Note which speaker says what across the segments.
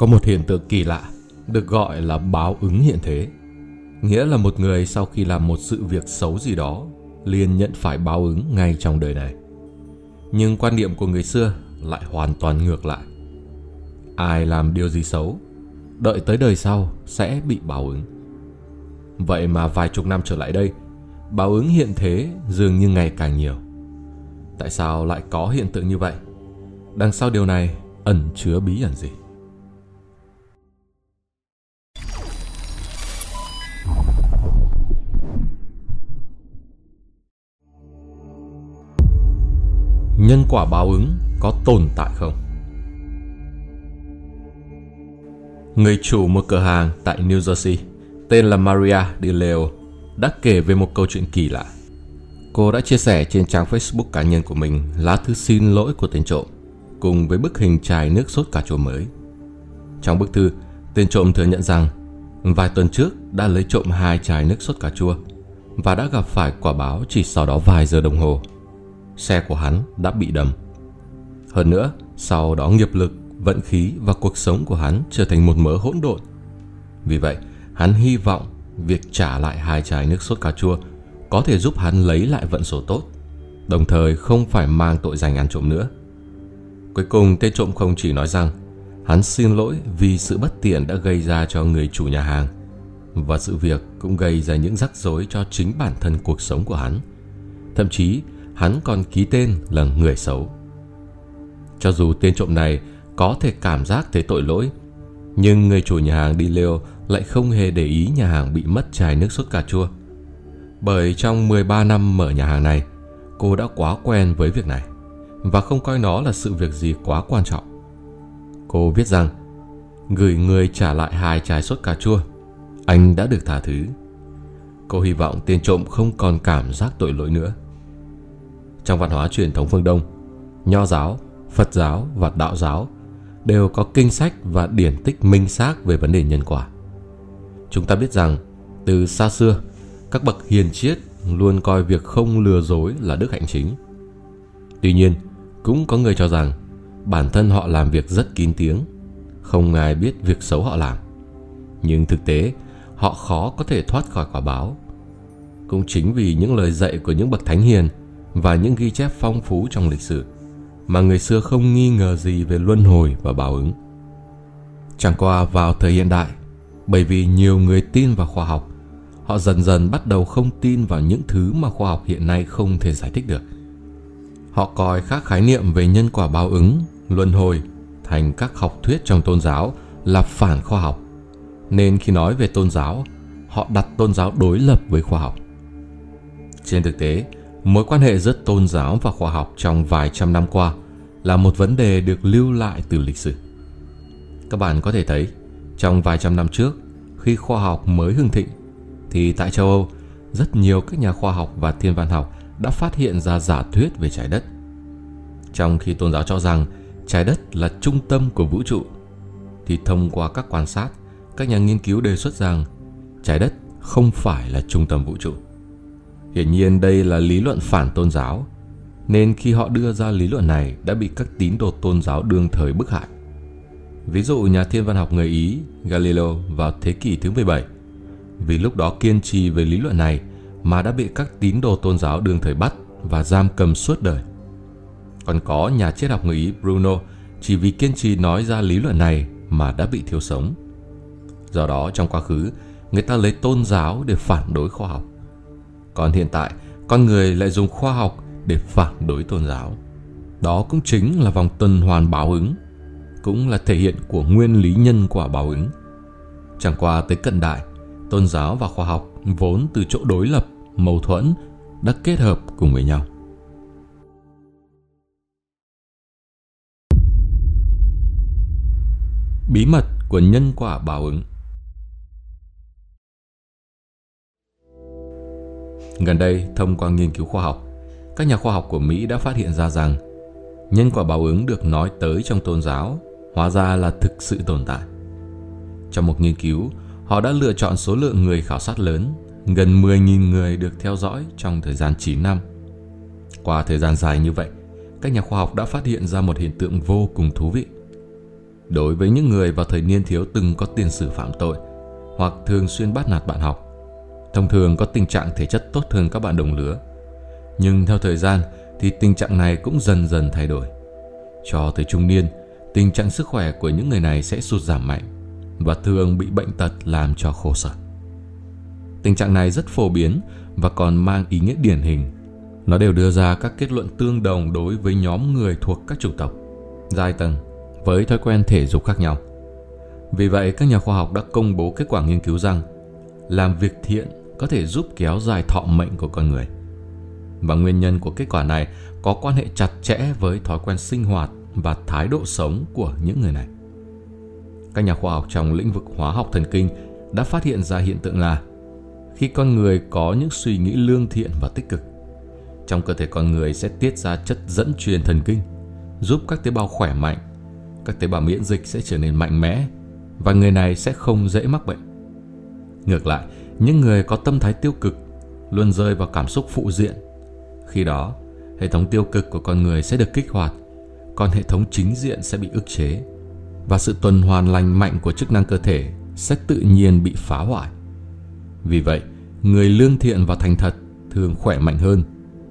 Speaker 1: Có một hiện tượng kỳ lạ được gọi là báo ứng hiện thế. Nghĩa là một người sau khi làm một sự việc xấu gì đó liền nhận phải báo ứng ngay trong đời này. Nhưng quan niệm của người xưa lại hoàn toàn ngược lại. Ai làm điều gì xấu, đợi tới đời sau sẽ bị báo ứng. Vậy mà vài chục năm trở lại đây, báo ứng hiện thế dường như ngày càng nhiều. Tại sao lại có hiện tượng như vậy? Đằng sau điều này ẩn chứa bí ẩn gì? Nhân quả báo ứng có tồn tại không? Người chủ một cửa hàng tại New Jersey tên là Maria Di Leo đã kể về một câu chuyện kỳ lạ. Cô đã chia sẻ trên trang Facebook cá nhân của mình lá thư xin lỗi của tên trộm cùng với bức hình chai nước sốt cà chua mới. Trong bức thư, tên trộm thừa nhận rằng vài tuần trước đã lấy trộm hai chai nước sốt cà chua và đã gặp phải quả báo chỉ sau đó vài giờ đồng hồ. Xe của hắn đã bị đâm. Hơn nữa, sau đó nghiệp lực, vận khí và cuộc sống của hắn trở thành một mớ hỗn độn. Vì vậy, hắn hy vọng việc trả lại hai chai nước sốt cà chua có thể giúp hắn lấy lại vận số tốt, đồng thời không phải mang tội danh ăn trộm nữa. Cuối cùng tên trộm không chỉ nói rằng hắn xin lỗi vì sự bất tiện đã gây ra cho người chủ nhà hàng và sự việc cũng gây ra những rắc rối cho chính bản thân cuộc sống của hắn. Thậm chí hắn còn ký tên là người xấu. Cho dù tên trộm này có thể cảm giác thấy tội lỗi, nhưng người chủ nhà hàng đi leo lại không hề để ý nhà hàng bị mất chai nước sốt cà chua. Bởi trong 13 năm mở nhà hàng này, cô đã quá quen với việc này và không coi nó là sự việc gì quá quan trọng. Cô viết rằng, gửi người trả lại hai chai sốt cà chua, anh đã được tha thứ. Cô hy vọng tên trộm không còn cảm giác tội lỗi nữa. Trong văn hóa truyền thống phương Đông, Nho giáo, Phật giáo và Đạo giáo đều có kinh sách và điển tích minh xác về vấn đề nhân quả. Chúng ta biết rằng, từ xa xưa, các bậc hiền triết luôn coi việc không lừa dối là đức hạnh chính. Tuy nhiên, cũng có người cho rằng bản thân họ làm việc rất kín tiếng, không ai biết việc xấu họ làm. Nhưng thực tế, họ khó có thể thoát khỏi quả báo. Cũng chính vì những lời dạy của những bậc thánh hiền và những ghi chép phong phú trong lịch sử mà người xưa không nghi ngờ gì về luân hồi và báo ứng. Chẳng qua vào thời hiện đại, bởi vì nhiều người tin vào khoa học, họ dần dần bắt đầu không tin vào những thứ mà khoa học hiện nay không thể giải thích được. Họ coi các khái niệm về nhân quả báo ứng, luân hồi thành các học thuyết trong tôn giáo là phản khoa học. Nên khi nói về tôn giáo, họ đặt tôn giáo đối lập với khoa học. Trên thực tế, mối quan hệ giữa tôn giáo và khoa học trong vài trăm năm qua là một vấn đề được lưu lại từ lịch sử. Các bạn có thể thấy, trong vài trăm năm trước, khi khoa học mới hưng thịnh, thì tại châu Âu, rất nhiều các nhà khoa học và thiên văn học đã phát hiện ra giả thuyết về trái đất. Trong khi tôn giáo cho rằng trái đất là trung tâm của vũ trụ, thì thông qua các quan sát, các nhà nghiên cứu đề xuất rằng trái đất không phải là trung tâm vũ trụ. Hiển nhiên đây là lý luận phản tôn giáo, nên khi họ đưa ra lý luận này đã bị các tín đồ tôn giáo đương thời bức hại. Ví dụ nhà thiên văn học người Ý Galileo vào thế kỷ thứ 17 vì lúc đó kiên trì về lý luận này mà đã bị các tín đồ tôn giáo đương thời bắt và giam cầm suốt đời. Còn có nhà triết học người Ý Bruno chỉ vì kiên trì nói ra lý luận này mà đã bị thiếu sống. Do đó trong quá khứ, người ta lấy tôn giáo để phản đối khoa học. Còn hiện tại, con người lại dùng khoa học để phản đối tôn giáo. Đó cũng chính là vòng tuần hoàn báo ứng, cũng là thể hiện của nguyên lý nhân quả báo ứng. Chẳng qua tới cận đại, tôn giáo và khoa học vốn từ chỗ đối lập, mâu thuẫn đã kết hợp cùng với nhau. Bí mật của nhân quả báo ứng Gần đây, thông qua nghiên cứu khoa học, các nhà khoa học của Mỹ đã phát hiện ra rằng nhân quả báo ứng được nói tới trong tôn giáo hóa ra là thực sự tồn tại. Trong một nghiên cứu, họ đã lựa chọn số lượng người khảo sát lớn, gần 10.000 người được theo dõi trong thời gian 9 năm. Qua thời gian dài như vậy, các nhà khoa học đã phát hiện ra một hiện tượng vô cùng thú vị. đối với những người vào thời niên thiếu từng có tiền sử phạm tội hoặc thường xuyên bắt nạt bạn học. Thông thường có tình trạng thể chất tốt hơn các bạn đồng lứa. Nhưng theo thời gian thì tình trạng này cũng dần dần thay đổi. Cho tới trung niên, tình trạng sức khỏe của những người này sẽ sụt giảm mạnh và thường bị bệnh tật làm cho khổ sở. Tình trạng này rất phổ biến và còn mang ý nghĩa điển hình. Nó đều đưa ra các kết luận tương đồng đối với nhóm người thuộc các chủng tộc, giai tầng với thói quen thể dục khác nhau. Vì vậy, các nhà khoa học đã công bố kết quả nghiên cứu rằng làm việc thiện có thể giúp kéo dài thọ mệnh của con người. Và nguyên nhân của kết quả này có quan hệ chặt chẽ với thói quen sinh hoạt và thái độ sống của những người này. Các nhà khoa học trong lĩnh vực hóa học thần kinh đã phát hiện ra hiện tượng là khi con người có những suy nghĩ lương thiện và tích cực, trong cơ thể con người sẽ tiết ra chất dẫn truyền thần kinh, giúp các tế bào khỏe mạnh, các tế bào miễn dịch sẽ trở nên mạnh mẽ và người này sẽ không dễ mắc bệnh. Ngược lại, những người có tâm thái tiêu cực luôn rơi vào cảm xúc phụ diện. Khi đó, hệ thống tiêu cực của con người sẽ được kích hoạt, còn hệ thống chính diện sẽ bị ức chế và sự tuần hoàn lành mạnh của chức năng cơ thể sẽ tự nhiên bị phá hoại. Vì vậy, người lương thiện và thành thật thường khỏe mạnh hơn,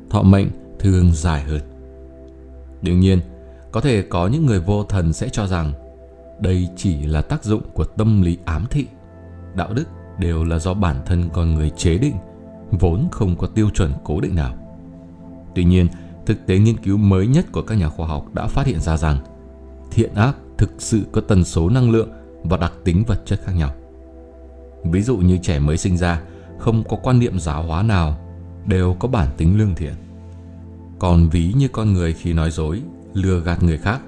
Speaker 1: thọ mệnh thường dài hơn. Đương nhiên, có thể có những người vô thần sẽ cho rằng đây chỉ là tác dụng của tâm lý ám thị. Đạo đức đều là do bản thân con người chế định, vốn không có tiêu chuẩn cố định nào. Tuy nhiên, thực tế nghiên cứu mới nhất của các nhà khoa học đã phát hiện ra rằng thiện ác thực sự có tần số năng lượng và đặc tính vật chất khác nhau. Ví dụ như trẻ mới sinh ra không có quan niệm giáo hóa nào đều có bản tính lương thiện. Còn ví như con người khi nói dối, lừa gạt người khác,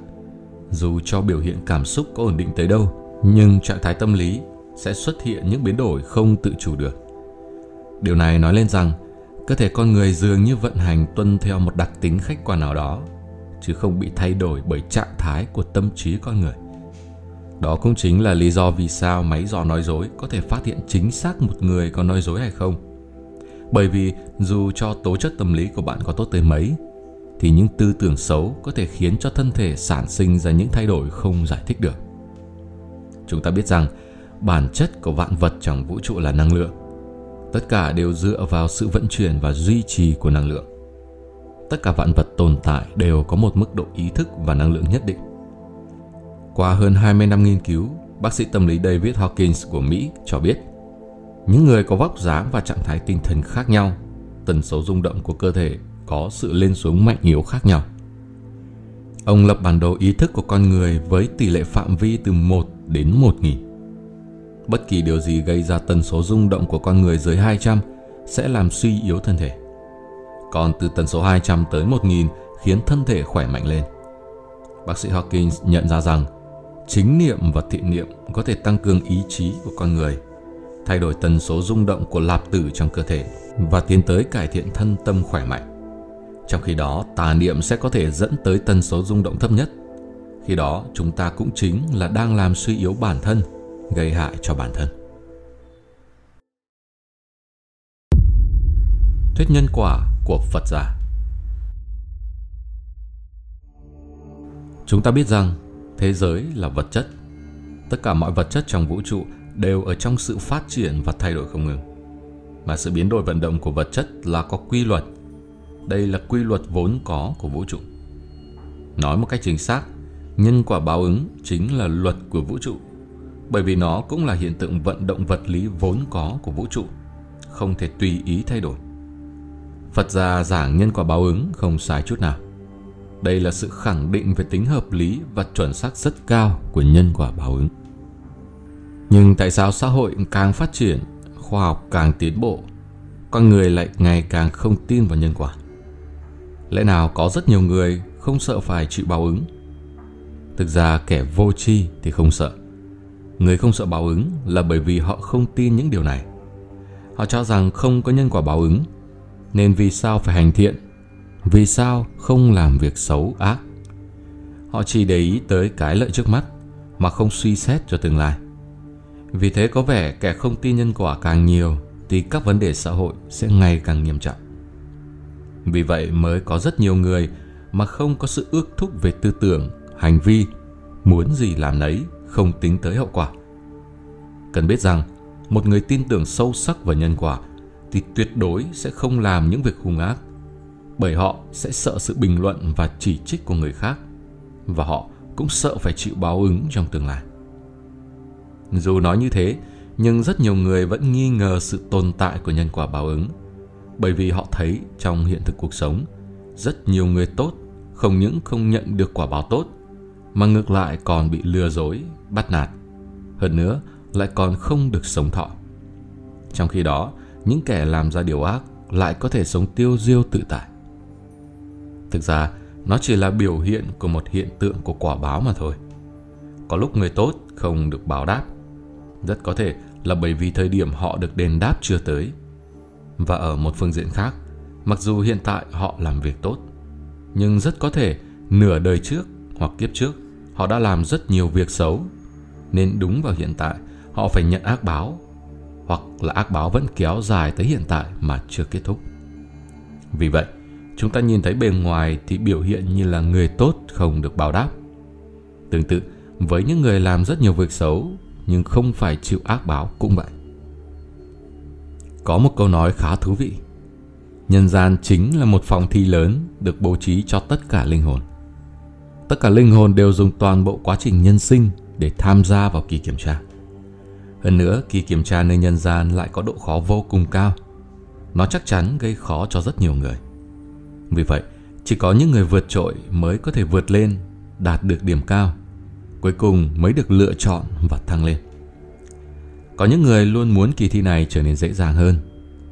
Speaker 1: dù cho biểu hiện cảm xúc có ổn định tới đâu, nhưng trạng thái tâm lý sẽ xuất hiện những biến đổi không tự chủ được. Điều này nói lên rằng cơ thể con người dường như vận hành tuân theo một đặc tính khách quan nào đó, chứ không bị thay đổi bởi trạng thái của tâm trí con người. Đó cũng chính là lý do vì sao máy dò nói dối có thể phát hiện chính xác một người có nói dối hay không. Bởi vì dù cho tố chất tâm lý của bạn có tốt tới mấy, thì những tư tưởng xấu có thể khiến cho thân thể sản sinh ra những thay đổi không giải thích được. Chúng ta biết rằng bản chất của vạn vật trong vũ trụ là năng lượng. Tất cả đều dựa vào sự vận chuyển và duy trì của năng lượng. Tất cả vạn vật tồn tại đều có một mức độ ý thức và năng lượng nhất định. Qua hơn 20 năm nghiên cứu, bác sĩ tâm lý David Hawkins của Mỹ cho biết những người có vóc dáng và trạng thái tinh thần khác nhau, tần số rung động của cơ thể có sự lên xuống mạnh yếu khác nhau. Ông lập bản đồ ý thức của con người với tỷ lệ phạm vi từ 1 đến 1000. Bất kỳ điều gì gây ra tần số rung động của con người dưới 200 sẽ làm suy yếu thân thể. Còn từ tần số 200 tới 1000 khiến thân thể khỏe mạnh lên. Bác sĩ Hawkins nhận ra rằng chính niệm và thiện niệm có thể tăng cường ý chí của con người, thay đổi tần số rung động của lạp tử trong cơ thể và tiến tới cải thiện thân tâm khỏe mạnh. Trong khi đó, tà niệm sẽ có thể dẫn tới tần số rung động thấp nhất. Khi đó, chúng ta cũng chính là đang làm suy yếu bản thân, gây hại cho bản thân. Thuyết nhân quả của Phật giả Chúng ta biết rằng thế giới là vật chất. Tất cả mọi vật chất trong vũ trụ đều ở trong sự phát triển và thay đổi không ngừng. Mà sự biến đổi vận động của vật chất là có quy luật đây là quy luật vốn có của vũ trụ. Nói một cách chính xác, nhân quả báo ứng chính là luật của vũ trụ, bởi vì nó cũng là hiện tượng vận động vật lý vốn có của vũ trụ, không thể tùy ý thay đổi. Phật gia giảng nhân quả báo ứng không sai chút nào. Đây là sự khẳng định về tính hợp lý và chuẩn xác rất cao của nhân quả báo ứng. Nhưng tại sao xã hội càng phát triển, khoa học càng tiến bộ, con người lại ngày càng không tin vào nhân quả? Lẽ nào có rất nhiều người không sợ phải chịu báo ứng? Thực ra kẻ vô tri thì không sợ. Người không sợ báo ứng là bởi vì họ không tin những điều này. Họ cho rằng không có nhân quả báo ứng, nên vì sao phải hành thiện? Vì sao không làm việc xấu ác? Họ chỉ để ý tới cái lợi trước mắt mà không suy xét cho tương lai. Vì thế có vẻ kẻ không tin nhân quả càng nhiều thì các vấn đề xã hội sẽ ngày càng nghiêm trọng. Vì vậy mới có rất nhiều người mà không có sự ước thúc về tư tưởng, hành vi muốn gì làm nấy, không tính tới hậu quả. Cần biết rằng, một người tin tưởng sâu sắc vào nhân quả thì tuyệt đối sẽ không làm những việc hung ác, bởi họ sẽ sợ sự bình luận và chỉ trích của người khác và họ cũng sợ phải chịu báo ứng trong tương lai. Dù nói như thế, nhưng rất nhiều người vẫn nghi ngờ sự tồn tại của nhân quả báo ứng bởi vì họ thấy trong hiện thực cuộc sống rất nhiều người tốt không những không nhận được quả báo tốt mà ngược lại còn bị lừa dối bắt nạt. Hơn nữa lại còn không được sống thọ. Trong khi đó những kẻ làm ra điều ác lại có thể sống tiêu diêu tự tại. Thực ra nó chỉ là biểu hiện của một hiện tượng của quả báo mà thôi. Có lúc người tốt không được báo đáp rất có thể là bởi vì thời điểm họ được đền đáp chưa tới. Và ở một phương diện khác, mặc dù hiện tại họ làm việc tốt, nhưng rất có thể nửa đời trước hoặc kiếp trước họ đã làm rất nhiều việc xấu, nên đúng vào hiện tại họ phải nhận ác báo, hoặc là ác báo vẫn kéo dài tới hiện tại mà chưa kết thúc. Vì vậy, chúng ta nhìn thấy bề ngoài thì biểu hiện như là người tốt không được báo đáp. Tương tự, với những người làm rất nhiều việc xấu nhưng không phải chịu ác báo cũng vậy. Có một câu nói khá thú vị. Nhân gian chính là một phòng thi lớn được bố trí cho tất cả linh hồn. Tất cả linh hồn đều dùng toàn bộ quá trình nhân sinh để tham gia vào kỳ kiểm tra. Hơn nữa, kỳ kiểm tra nơi nhân gian lại có độ khó vô cùng cao. Nó chắc chắn gây khó cho rất nhiều người. Vì vậy, chỉ có những người vượt trội mới có thể vượt lên, đạt được điểm cao cuối cùng mới được lựa chọn và thăng lên. Có những người luôn muốn kỳ thi này trở nên dễ dàng hơn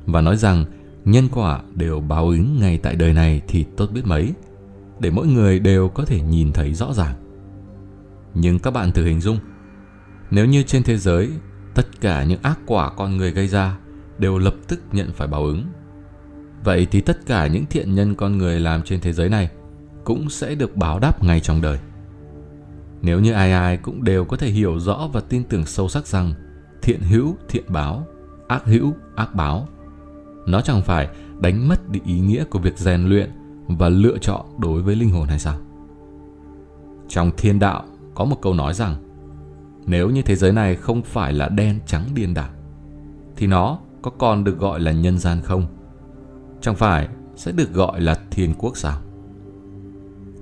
Speaker 1: và nói rằng nhân quả đều báo ứng ngay tại đời này thì tốt biết mấy, để mỗi người đều có thể nhìn thấy rõ ràng. Nhưng các bạn thử hình dung, nếu như trên thế giới tất cả những ác quả con người gây ra đều lập tức nhận phải báo ứng, vậy thì tất cả những thiện nhân con người làm trên thế giới này cũng sẽ được báo đáp ngay trong đời. Nếu như ai ai cũng đều có thể hiểu rõ và tin tưởng sâu sắc rằng thiện hữu thiện báo, ác hữu ác báo, nó chẳng phải đánh mất đi ý nghĩa của việc rèn luyện và lựa chọn đối với linh hồn hay sao? Trong thiên đạo có một câu nói rằng nếu như thế giới này không phải là đen trắng điên đảo thì nó có còn được gọi là nhân gian không? Chẳng phải sẽ được gọi là thiên quốc sao?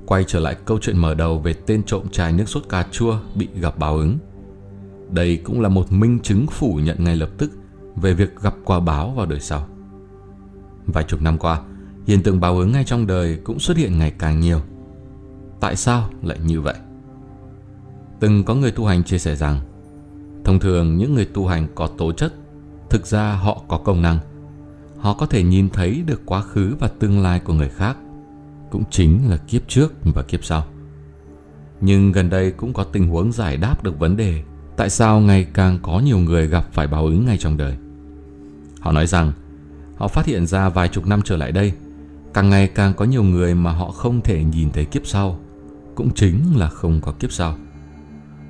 Speaker 1: quay trở lại câu chuyện mở đầu về tên trộm chai nước sốt cà chua bị gặp báo ứng. Đây cũng là một minh chứng phủ nhận ngay lập tức về việc gặp quả báo vào đời sau. Vài chục năm qua, hiện tượng báo ứng ngay trong đời cũng xuất hiện ngày càng nhiều. Tại sao lại như vậy? Từng có người tu hành chia sẻ rằng, thông thường những người tu hành có tố chất, thực ra họ có công năng. Họ có thể nhìn thấy được quá khứ và tương lai của người khác cũng chính là kiếp trước và kiếp sau. Nhưng gần đây cũng có tình huống giải đáp được vấn đề tại sao ngày càng có nhiều người gặp phải báo ứng ngay trong đời. Họ nói rằng họ phát hiện ra vài chục năm trở lại đây, càng ngày càng có nhiều người mà họ không thể nhìn thấy kiếp sau, cũng chính là không có kiếp sau.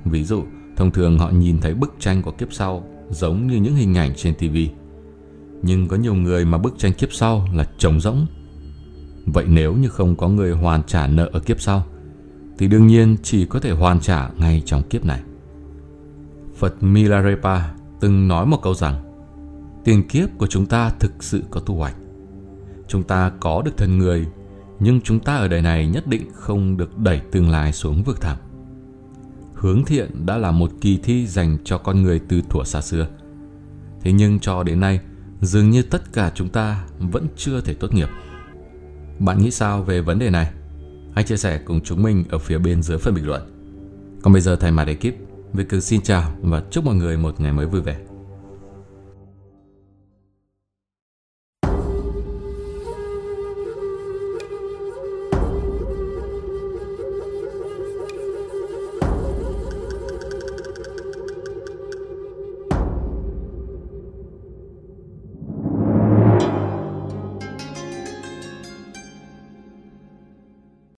Speaker 1: Ví dụ, thông thường họ nhìn thấy bức tranh của kiếp sau giống như những hình ảnh trên TV. Nhưng có nhiều người mà bức tranh kiếp sau là trống rỗng, Vậy nếu như không có người hoàn trả nợ ở kiếp sau Thì đương nhiên chỉ có thể hoàn trả ngay trong kiếp này. Phật Milarepa từng nói một câu rằng Tiền kiếp của chúng ta thực sự có thu hoạch. Chúng ta có được thân người Nhưng chúng ta ở đời này nhất định không được đẩy tương lai xuống vực thẳm. Hướng thiện đã là một kỳ thi dành cho con người từ thuở xa xưa Thế nhưng cho đến nay Dường như tất cả chúng ta vẫn chưa thể tốt nghiệp bạn nghĩ sao về vấn đề này? Hãy chia sẻ cùng chúng mình ở phía bên dưới phần bình luận. Còn bây giờ thay mặt ekip, Việt Cường xin chào và chúc mọi người một ngày mới vui vẻ.